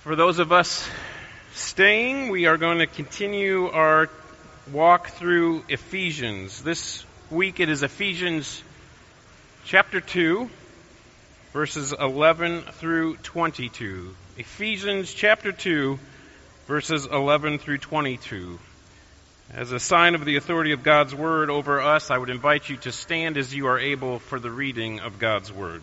For those of us staying, we are going to continue our walk through Ephesians. This week it is Ephesians chapter 2, verses 11 through 22. Ephesians chapter 2, verses 11 through 22. As a sign of the authority of God's word over us, I would invite you to stand as you are able for the reading of God's word.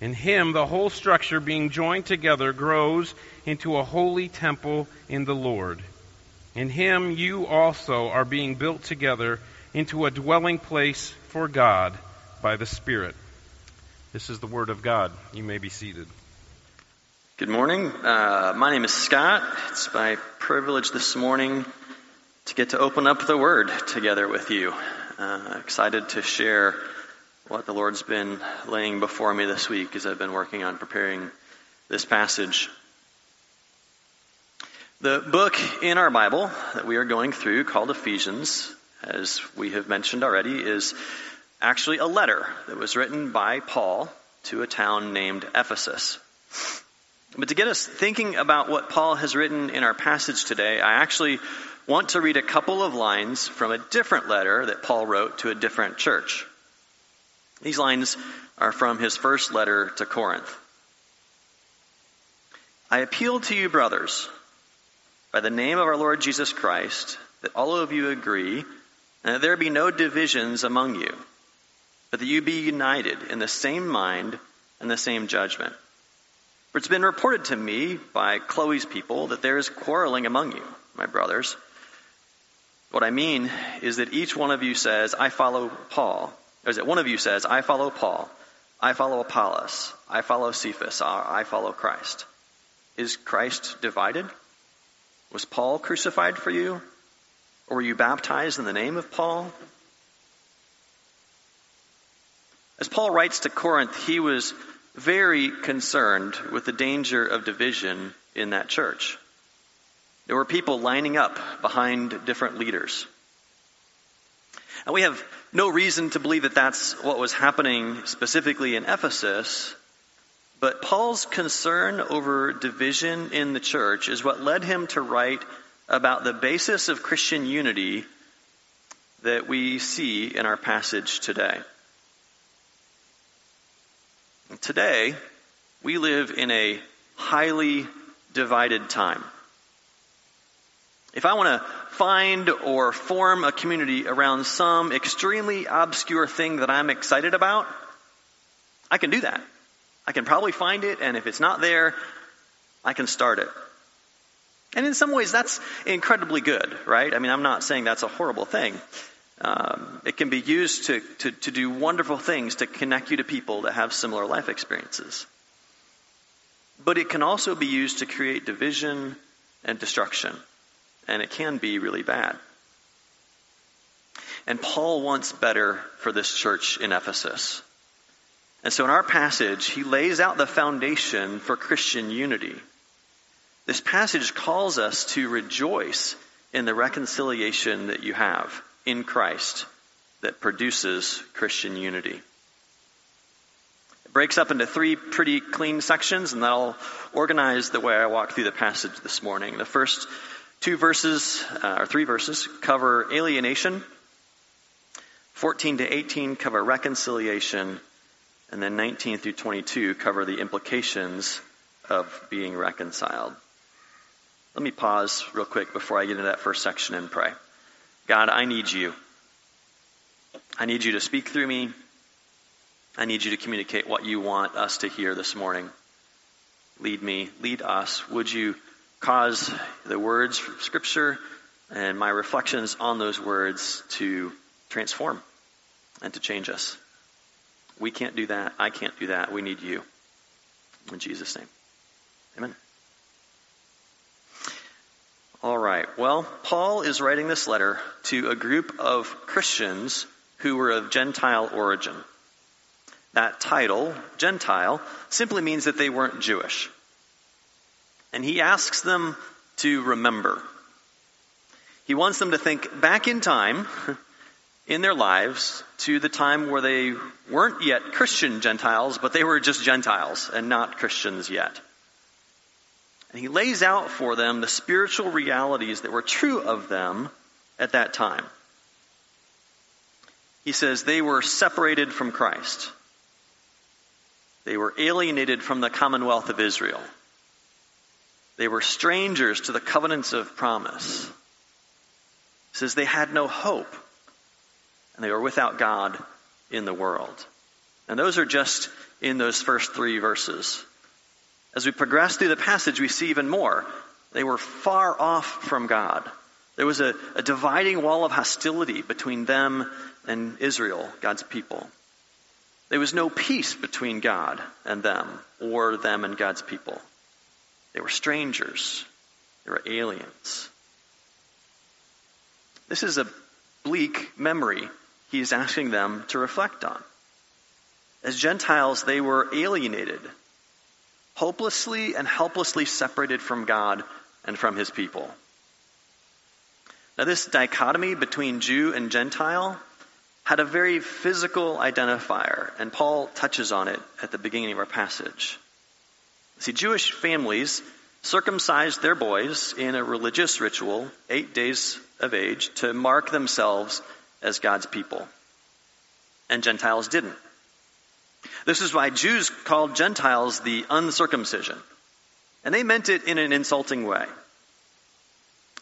in him, the whole structure being joined together grows into a holy temple in the Lord. In him, you also are being built together into a dwelling place for God by the Spirit. This is the Word of God. You may be seated. Good morning. Uh, my name is Scott. It's my privilege this morning to get to open up the Word together with you. Uh, excited to share what the Lord's been laying before me this week as I've been working on preparing this passage. The book in our Bible that we are going through, called Ephesians, as we have mentioned already, is actually a letter that was written by Paul to a town named Ephesus. But to get us thinking about what Paul has written in our passage today, I actually want to read a couple of lines from a different letter that Paul wrote to a different church. These lines are from his first letter to Corinth. I appeal to you, brothers, by the name of our Lord Jesus Christ, that all of you agree, and that there be no divisions among you, but that you be united in the same mind and the same judgment. For it's been reported to me by Chloe's people that there is quarreling among you, my brothers. What I mean is that each one of you says, I follow Paul is it one of you says, I follow Paul, I follow Apollos, I follow Cephas, I follow Christ. Is Christ divided? Was Paul crucified for you? Or were you baptized in the name of Paul? As Paul writes to Corinth, he was very concerned with the danger of division in that church. There were people lining up behind different leaders. And we have no reason to believe that that's what was happening specifically in Ephesus. But Paul's concern over division in the church is what led him to write about the basis of Christian unity that we see in our passage today. Today, we live in a highly divided time. If I want to find or form a community around some extremely obscure thing that I'm excited about, I can do that. I can probably find it, and if it's not there, I can start it. And in some ways, that's incredibly good, right? I mean, I'm not saying that's a horrible thing. Um, it can be used to, to, to do wonderful things to connect you to people that have similar life experiences. But it can also be used to create division and destruction and it can be really bad. And Paul wants better for this church in Ephesus. And so in our passage, he lays out the foundation for Christian unity. this passage calls us to rejoice in the reconciliation that you have in Christ that produces Christian unity. It breaks up into three pretty clean sections, and that'll organize the way I walk through the passage this morning. The first two verses, uh, or three verses, cover alienation. 14 to 18 cover reconciliation, and then 19 through 22 cover the implications of being reconciled. Let me pause real quick before I get into that first section and pray. God, I need you. I need you to speak through me. I need you to communicate what you want us to hear this morning. Lead me, lead us. Would you cause the words from Scripture and my reflections on those words to transform and to change us? We can't do that. I can't do that. We need you. In Jesus' name. Amen. All right. Well, Paul is writing this letter to a group of Christians who were of Gentile origin. That title, Gentile, simply means that they weren't Jewish. And he asks them to remember. He wants them to think back in time in their lives to the time where they weren't yet Christian Gentiles, but they were just Gentiles and not Christians yet. And he lays out for them the spiritual realities that were true of them at that time. He says they were separated from Christ. They were alienated from the commonwealth of Israel. They were strangers to the covenants of promise. He says they had no hope and they were without God in the world. And those are just in those first three verses. As we progress through the passage, we see even more. They were far off from God. There was a, a dividing wall of hostility between them and Israel, God's people. There was no peace between God and them, or them and God's people. They were strangers. They were aliens. This is a bleak memory he is asking them to reflect on. As Gentiles, they were alienated hopelessly and helplessly separated from God and from his people. Now, this dichotomy between Jew and Gentile had a very physical identifier, and Paul touches on it at the beginning of our passage. See, Jewish families circumcised their boys in a religious ritual, eight days of age, to mark themselves as God's people. And Gentiles didn't. This is why Jews called Gentiles the uncircumcision. And they meant it in an insulting way.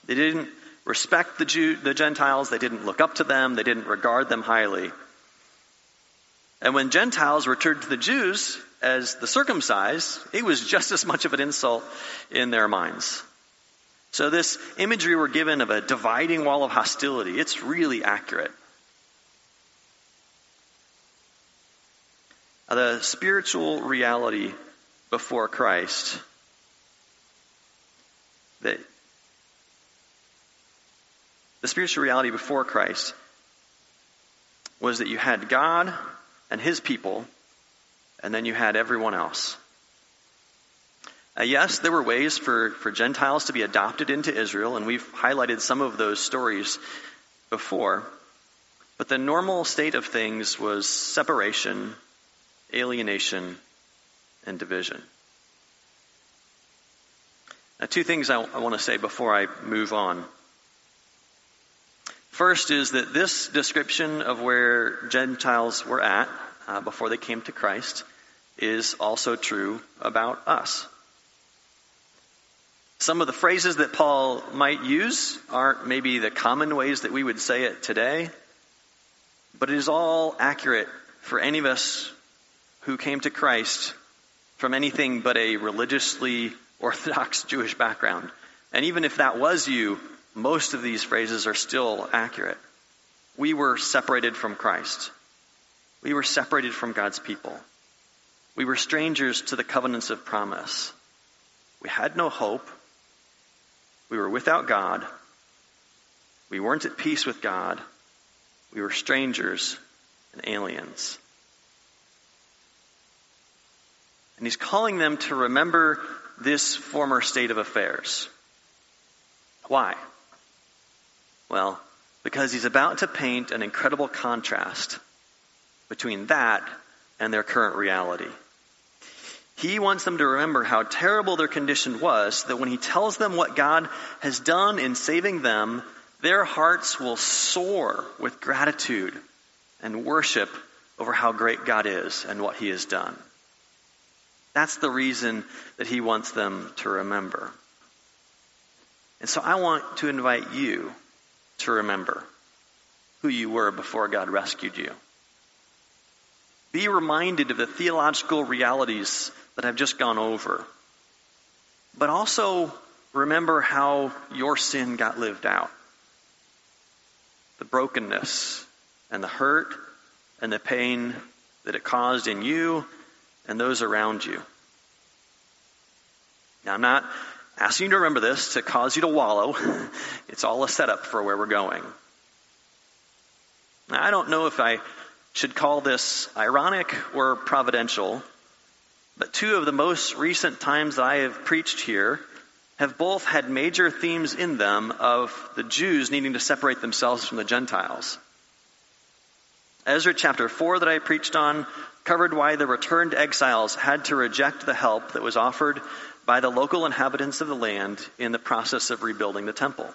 They didn't respect the, Jew, the Gentiles, they didn't look up to them, they didn't regard them highly. And when Gentiles returned to the Jews as the circumcised, it was just as much of an insult in their minds. So this imagery we're given of a dividing wall of hostility, it's really accurate. the spiritual reality before Christ that the spiritual reality before Christ was that you had God and His people, and then you had everyone else. Uh, yes, there were ways for, for Gentiles to be adopted into Israel, and we've highlighted some of those stories before. But the normal state of things was separation alienation, and division. Now, two things I, I want to say before I move on. First is that this description of where Gentiles were at uh, before they came to Christ is also true about us. Some of the phrases that Paul might use aren't maybe the common ways that we would say it today, but it is all accurate for any of us who came to Christ from anything but a religiously Orthodox Jewish background. And even if that was you, most of these phrases are still accurate. We were separated from Christ. We were separated from God's people. We were strangers to the covenants of promise. We had no hope. We were without God. We weren't at peace with God. We were strangers and aliens. And he's calling them to remember this former state of affairs. Why? Well, because he's about to paint an incredible contrast between that and their current reality. He wants them to remember how terrible their condition was, that when he tells them what God has done in saving them, their hearts will soar with gratitude and worship over how great God is and what he has done. That's the reason that he wants them to remember. And so I want to invite you to remember who you were before God rescued you. Be reminded of the theological realities that I've just gone over. But also remember how your sin got lived out. The brokenness and the hurt and the pain that it caused in you and those around you. Now, I'm not asking you to remember this to cause you to wallow. It's all a setup for where we're going. Now, I don't know if I should call this ironic or providential, but two of the most recent times that I have preached here have both had major themes in them of the Jews needing to separate themselves from the Gentiles. Ezra chapter 4 that I preached on covered why the returned exiles had to reject the help that was offered by the local inhabitants of the land in the process of rebuilding the temple.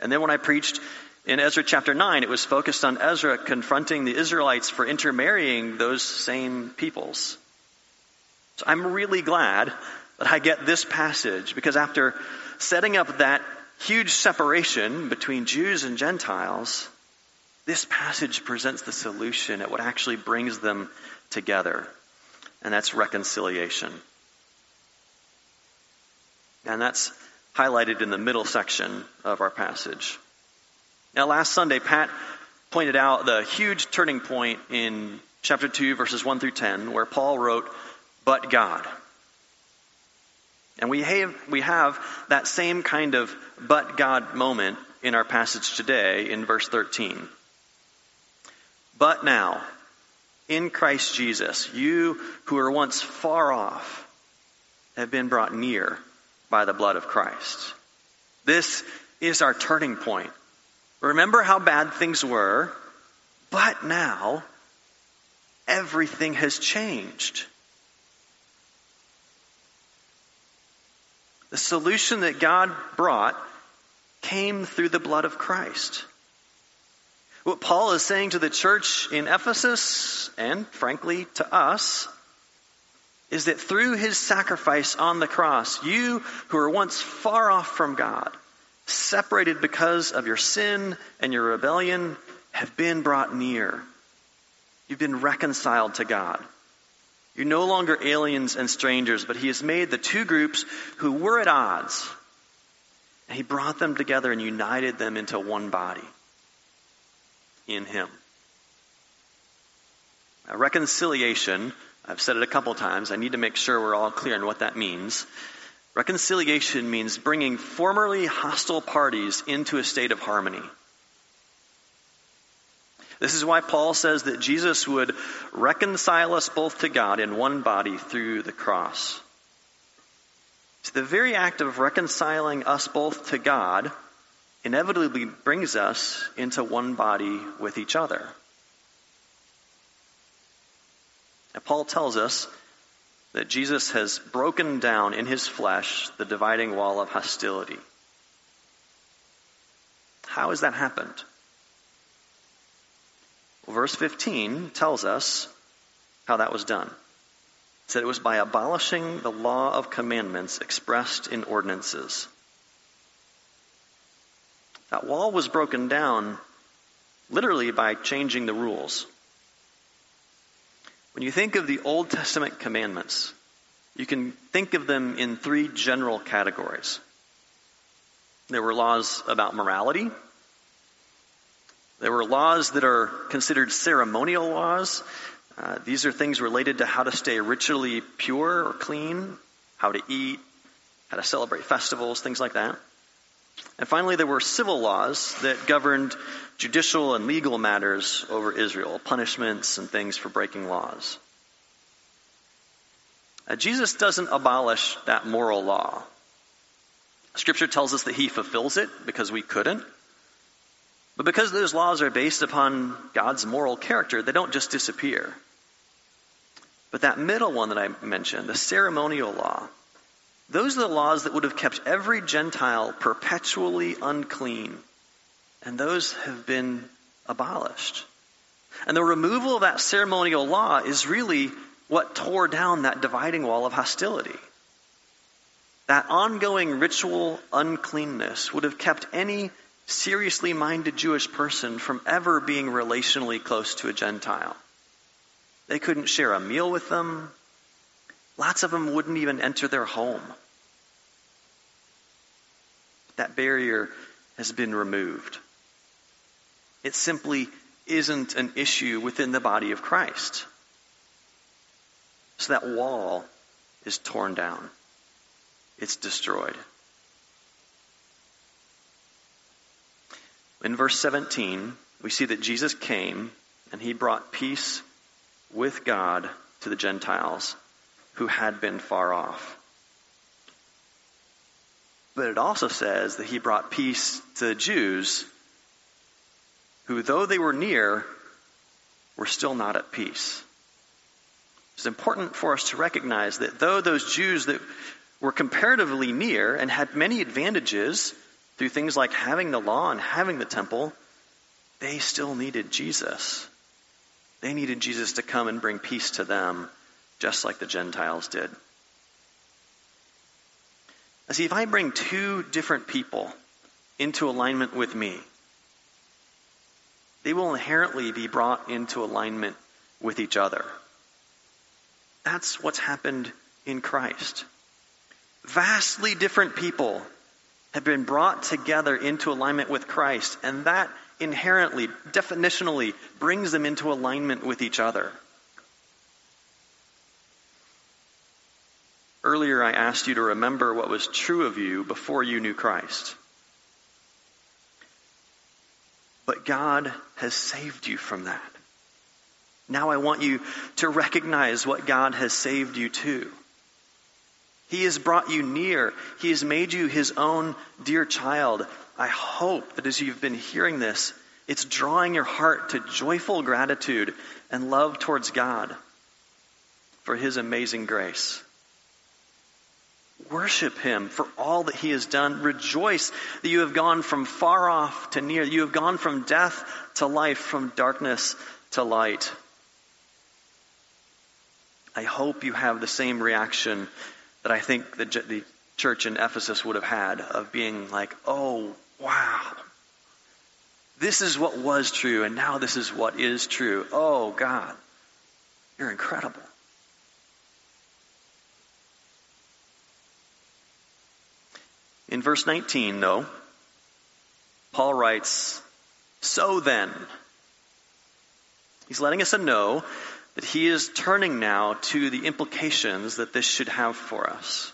And then when I preached in Ezra chapter 9, it was focused on Ezra confronting the Israelites for intermarrying those same peoples. So I'm really glad that I get this passage because after setting up that huge separation between Jews and Gentiles, this passage presents the solution at what actually brings them together, and that's reconciliation. And that's highlighted in the middle section of our passage. Now, last Sunday, Pat pointed out the huge turning point in chapter 2, verses 1 through 10, where Paul wrote, But God. And we have, we have that same kind of but God moment in our passage today in verse 13. But now, in Christ Jesus, you who were once far off have been brought near by the blood of Christ. This is our turning point. Remember how bad things were, but now everything has changed. The solution that God brought came through the blood of Christ. What Paul is saying to the church in Ephesus, and frankly to us, is that through his sacrifice on the cross, you who were once far off from God, separated because of your sin and your rebellion, have been brought near. You've been reconciled to God. You're no longer aliens and strangers, but he has made the two groups who were at odds, and he brought them together and united them into one body in him. Now, reconciliation I've said it a couple times. I need to make sure we're all clear on what that means. Reconciliation means bringing formerly hostile parties into a state of harmony. This is why Paul says that Jesus would reconcile us both to God in one body through the cross. So the very act of reconciling us both to God inevitably brings us into one body with each other. And Paul tells us that Jesus has broken down in his flesh the dividing wall of hostility. How has that happened? Well, verse 15 tells us how that was done. It said it was by abolishing the law of commandments expressed in ordinances. That wall was broken down literally by changing the rules. When you think of the Old Testament commandments, you can think of them in three general categories. There were laws about morality. There were laws that are considered ceremonial laws. Uh, these are things related to how to stay ritually pure or clean, how to eat, how to celebrate festivals, things like that. And finally, there were civil laws that governed judicial and legal matters over Israel, punishments and things for breaking laws. Uh, Jesus doesn't abolish that moral law. Scripture tells us that he fulfills it because we couldn't. But because those laws are based upon God's moral character, they don't just disappear. But that middle one that I mentioned, the ceremonial law, those are the laws that would have kept every Gentile perpetually unclean. And those have been abolished. And the removal of that ceremonial law is really what tore down that dividing wall of hostility. That ongoing ritual uncleanness would have kept any seriously minded Jewish person from ever being relationally close to a Gentile. They couldn't share a meal with them. Lots of them wouldn't even enter their home. That barrier has been removed. It simply isn't an issue within the body of Christ. So that wall is torn down. It's destroyed. In verse 17, we see that Jesus came and he brought peace with God to the Gentiles who had been far off. But it also says that he brought peace to the Jews who, though they were near, were still not at peace. It's important for us to recognize that though those Jews that were comparatively near and had many advantages through things like having the law and having the temple, they still needed Jesus. They needed Jesus to come and bring peace to them, just like the Gentiles did. See, if I bring two different people into alignment with me, they will inherently be brought into alignment with each other. That's what's happened in Christ. Vastly different people have been brought together into alignment with Christ, and that inherently, definitionally, brings them into alignment with each other. Earlier, I asked you to remember what was true of you before you knew Christ. But God has saved you from that. Now I want you to recognize what God has saved you to. He has brought you near. He has made you his own dear child. I hope that as you've been hearing this, it's drawing your heart to joyful gratitude and love towards God for his amazing grace. Worship him for all that he has done. Rejoice that you have gone from far off to near. You have gone from death to life, from darkness to light. I hope you have the same reaction that I think the, the church in Ephesus would have had of being like, oh, wow. This is what was true, and now this is what is true. Oh, God, you're incredible. In verse 19, though, Paul writes, So then, he's letting us know that he is turning now to the implications that this should have for us.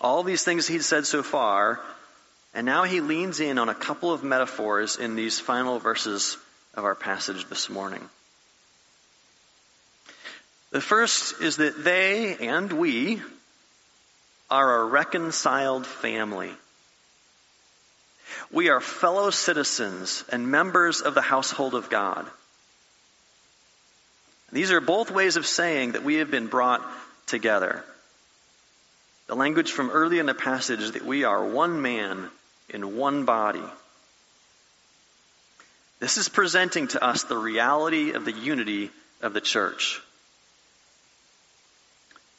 All these things he's said so far, and now he leans in on a couple of metaphors in these final verses of our passage this morning. The first is that they and we, are a reconciled family. We are fellow citizens and members of the household of God. These are both ways of saying that we have been brought together. The language from early in the passage that we are one man in one body. This is presenting to us the reality of the unity of the church.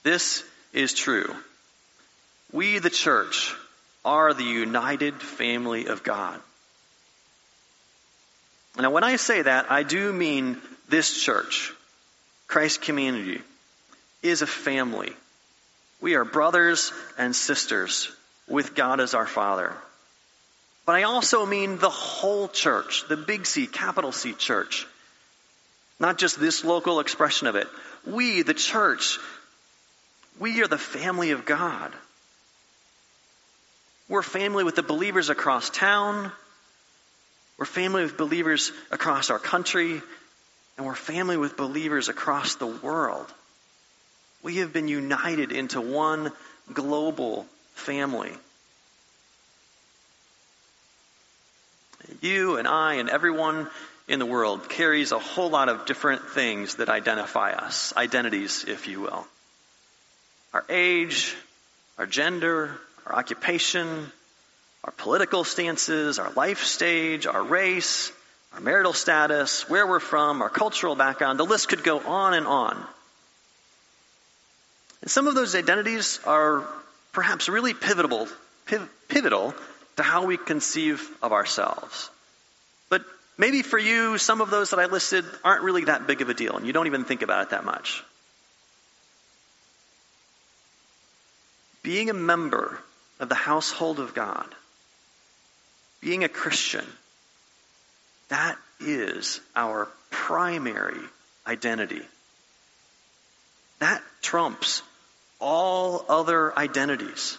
This is true. We, the church, are the united family of God. Now, when I say that, I do mean this church, Christ Community, is a family. We are brothers and sisters with God as our Father. But I also mean the whole church, the big C, capital C church. Not just this local expression of it. We, the church, we are the family of God. We're family with the believers across town. We're family with believers across our country. And we're family with believers across the world. We have been united into one global family. You and I and everyone in the world carries a whole lot of different things that identify us, identities, if you will. Our age, our gender, our occupation, our political stances, our life stage, our race, our marital status, where we're from, our cultural background. The list could go on and on. And some of those identities are perhaps really pivotal, pivotal to how we conceive of ourselves. But maybe for you, some of those that I listed aren't really that big of a deal, and you don't even think about it that much. Being a member of the household of God, being a Christian, that is our primary identity. That trumps all other identities.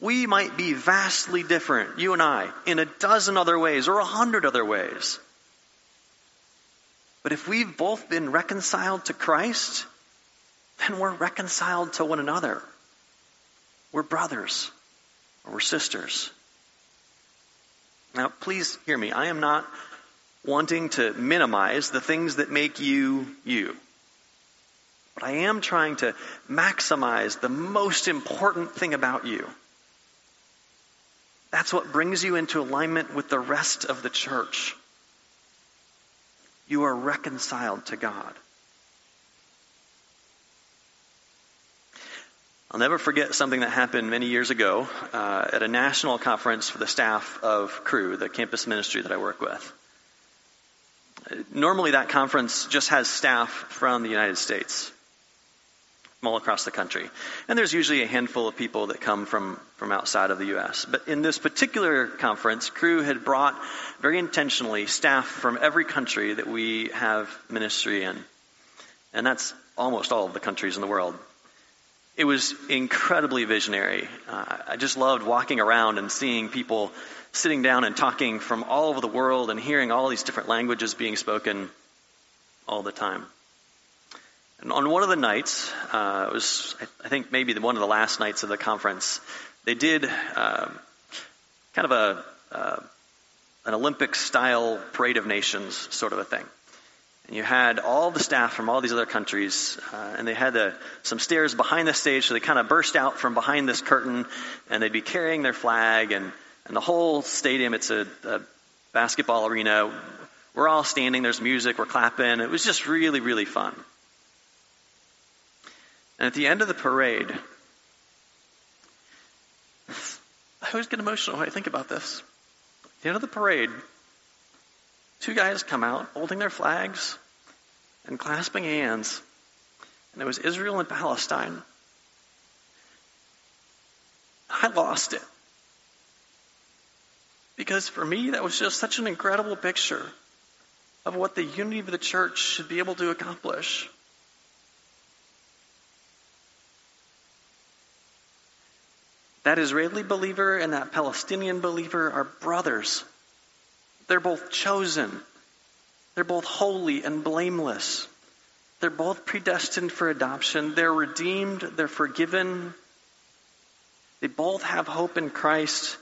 We might be vastly different, you and I, in a dozen other ways or a hundred other ways. But if we've both been reconciled to Christ, then we're reconciled to one another. We're brothers or we're sisters. Now, please hear me. I am not wanting to minimize the things that make you you. But I am trying to maximize the most important thing about you. That's what brings you into alignment with the rest of the church. You are reconciled to God. I'll never forget something that happened many years ago uh, at a national conference for the staff of Cru, the campus ministry that I work with. Normally, that conference just has staff from the United States, from all across the country. And there's usually a handful of people that come from, from outside of the U.S. But in this particular conference, Cru had brought very intentionally staff from every country that we have ministry in. And that's almost all of the countries in the world it was incredibly visionary. Uh, I just loved walking around and seeing people sitting down and talking from all over the world and hearing all these different languages being spoken all the time. And on one of the nights, uh, it was, I think, maybe one of the last nights of the conference, they did uh, kind of a uh, an Olympic style parade of nations sort of a thing. And you had all the staff from all these other countries, uh, and they had some stairs behind the stage, so they kind of burst out from behind this curtain, and they'd be carrying their flag, and, and the whole stadium, it's a, a basketball arena. We're all standing, there's music, we're clapping. It was just really, really fun. And at the end of the parade, I always get emotional when I think about this. At the end of the parade, two guys come out holding their flags and clasping hands. And it was Israel and Palestine. I lost it. Because for me, that was just such an incredible picture of what the unity of the church should be able to accomplish. That Israeli believer and that Palestinian believer are brothers. They're both chosen. They're both holy and blameless. They're both predestined for adoption. They're redeemed. They're forgiven. They both have hope in Christ.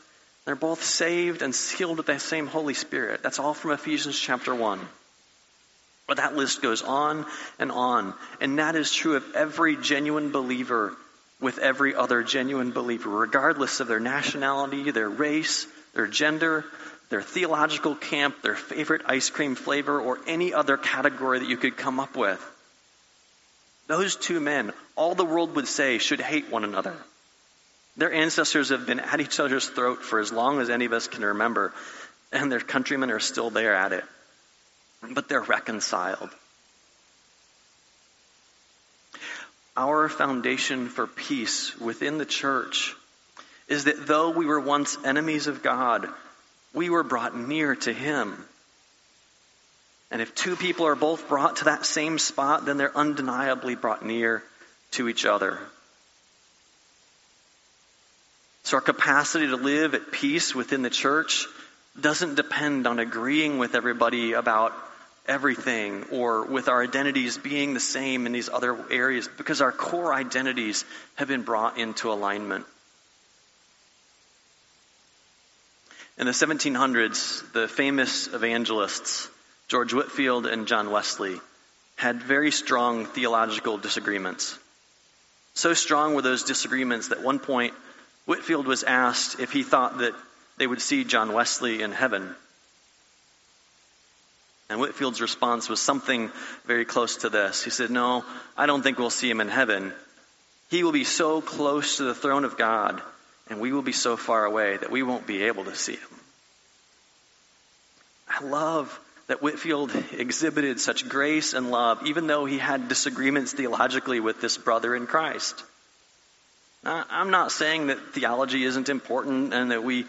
They're both saved and sealed with that same Holy Spirit. That's all from Ephesians chapter 1. But that list goes on and on. And that is true of every genuine believer with every other genuine believer, regardless of their nationality, their race, their gender, their theological camp, their favorite ice cream flavor, or any other category that you could come up with. Those two men, all the world would say, should hate one another. Their ancestors have been at each other's throat for as long as any of us can remember, and their countrymen are still there at it. But they're reconciled. Our foundation for peace within the church is that though we were once enemies of God, we were brought near to Him. And if two people are both brought to that same spot, then they're undeniably brought near to each other. So our capacity to live at peace within the church doesn't depend on agreeing with everybody about everything or with our identities being the same in these other areas because our core identities have been brought into alignment. In the 1700s, the famous evangelists, George Whitefield and John Wesley, had very strong theological disagreements. So strong were those disagreements that one point Whitefield was asked if he thought that they would see John Wesley in heaven. And Whitefield's response was something very close to this. He said, No, I don't think we'll see him in heaven. He will be so close to the throne of God, and we will be so far away that we won't be able to see him. I love that Whitefield exhibited such grace and love, even though he had disagreements theologically with this brother in Christ. I'm not saying that theology isn't important and that we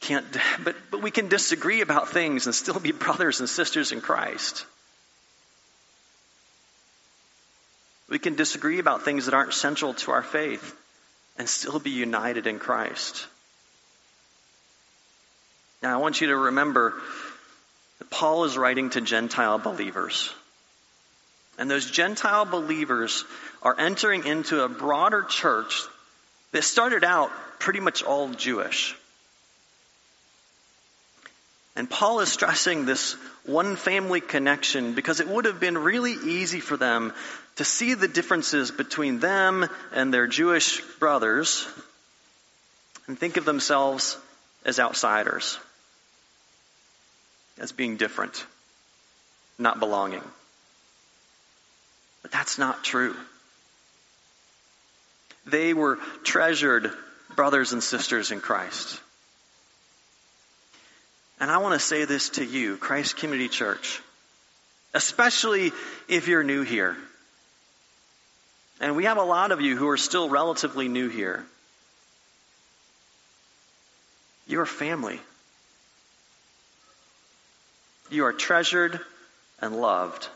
can't, but, but we can disagree about things and still be brothers and sisters in Christ. We can disagree about things that aren't central to our faith and still be united in Christ. Now, I want you to remember that Paul is writing to Gentile believers. And those Gentile believers are entering into a broader church that started out pretty much all Jewish. And Paul is stressing this one family connection because it would have been really easy for them to see the differences between them and their Jewish brothers and think of themselves as outsiders, as being different, not belonging. But that's not true. They were treasured brothers and sisters in Christ. And I want to say this to you, Christ Community Church, especially if you're new here. And we have a lot of you who are still relatively new here. You are family. You are treasured and loved.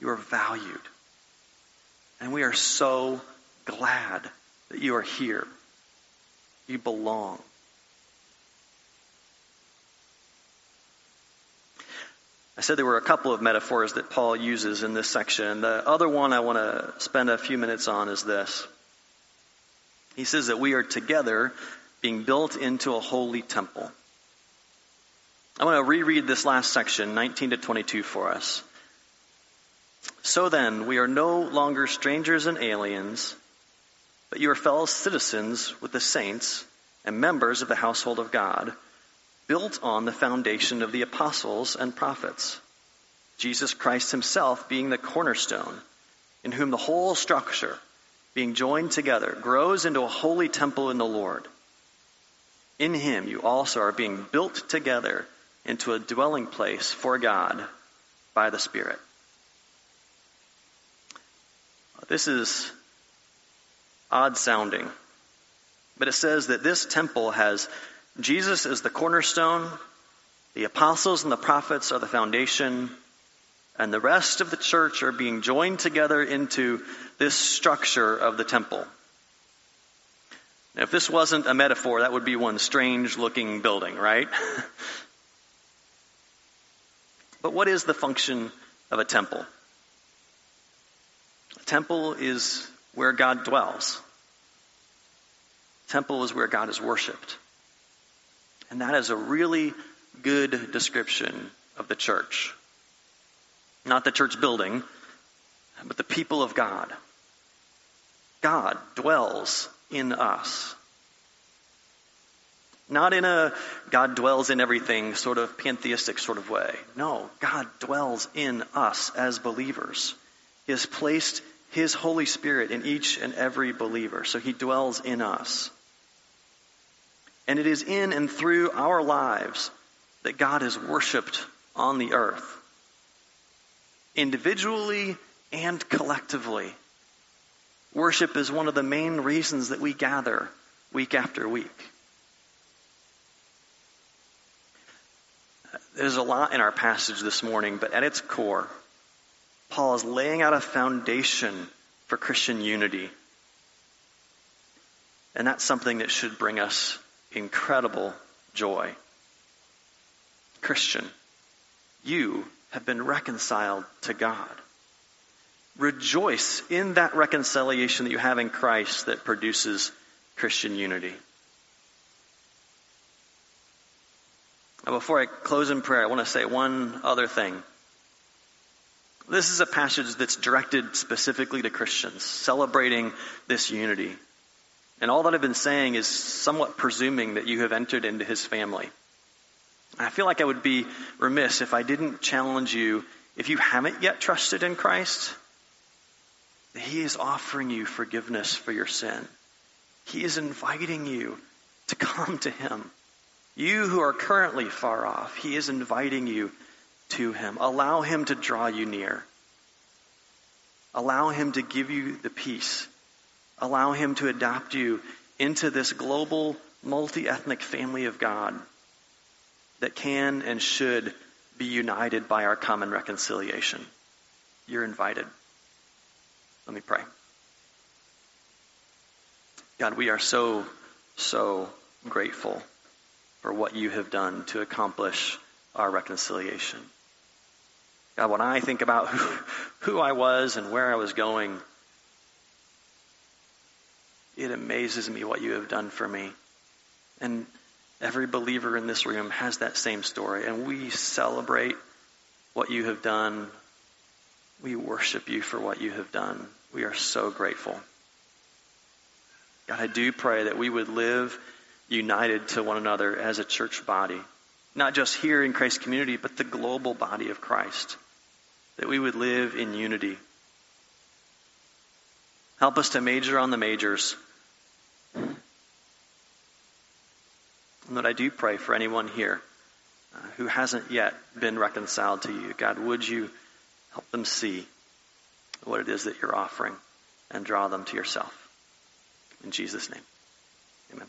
You are valued. And we are so glad that you are here. You belong. I said there were a couple of metaphors that Paul uses in this section. The other one I want to spend a few minutes on is this. He says that we are together being built into a holy temple. I want to reread this last section, 19 to 22, for us. So then, we are no longer strangers and aliens, but you are fellow citizens with the saints and members of the household of God built on the foundation of the apostles and prophets, Jesus Christ himself being the cornerstone, in whom the whole structure, being joined together, grows into a holy temple in the Lord. In him you also are being built together into a dwelling place for God by the Spirit. This is odd sounding, but it says that this temple has Jesus is the cornerstone, the apostles and the prophets are the foundation, and the rest of the church are being joined together into this structure of the temple. Now, if this wasn't a metaphor, that would be one strange looking building, right? but what is the function of a temple? A temple is where God dwells. A Temple is where God is worshiped. And that is a really good description of the church. Not the church building, but the people of God. God dwells in us. Not in a God dwells in everything sort of pantheistic sort of way. No, God dwells in us as believers. He has placed His Holy Spirit in each and every believer, so He dwells in us. And it is in and through our lives that God is worshiped on the earth, individually and collectively. Worship is one of the main reasons that we gather week after week. There's a lot in our passage this morning, but at its core, Paul is laying out a foundation for Christian unity. And that's something that should bring us incredible joy. Christian, you have been reconciled to God. Rejoice in that reconciliation that you have in Christ that produces Christian unity. Now, before I close in prayer, I want to say one other thing. This is a passage that's directed specifically to Christians, celebrating this unity. And all that I've been saying is somewhat presuming that you have entered into his family. I feel like I would be remiss if I didn't challenge you, if you haven't yet trusted in Christ, he is offering you forgiveness for your sin. He is inviting you to come to him. You who are currently far off, he is inviting you to him. Allow him to draw you near. Allow him to give you the peace. Allow him to adopt you into this global, multi ethnic family of God that can and should be united by our common reconciliation. You're invited. Let me pray. God, we are so, so grateful for what you have done to accomplish our reconciliation. God, when I think about who, who I was and where I was going, it amazes me what you have done for me. And every believer in this room has that same story. And we celebrate what you have done. We worship you for what you have done. We are so grateful. God, I do pray that we would live united to one another as a church body, not just here in Christ's community, but the global body of Christ, that we would live in unity. Help us to major on the majors. And that I do pray for anyone here uh, who hasn't yet been reconciled to you. God, would you help them see what it is that you're offering and draw them to yourself? In Jesus' name, amen.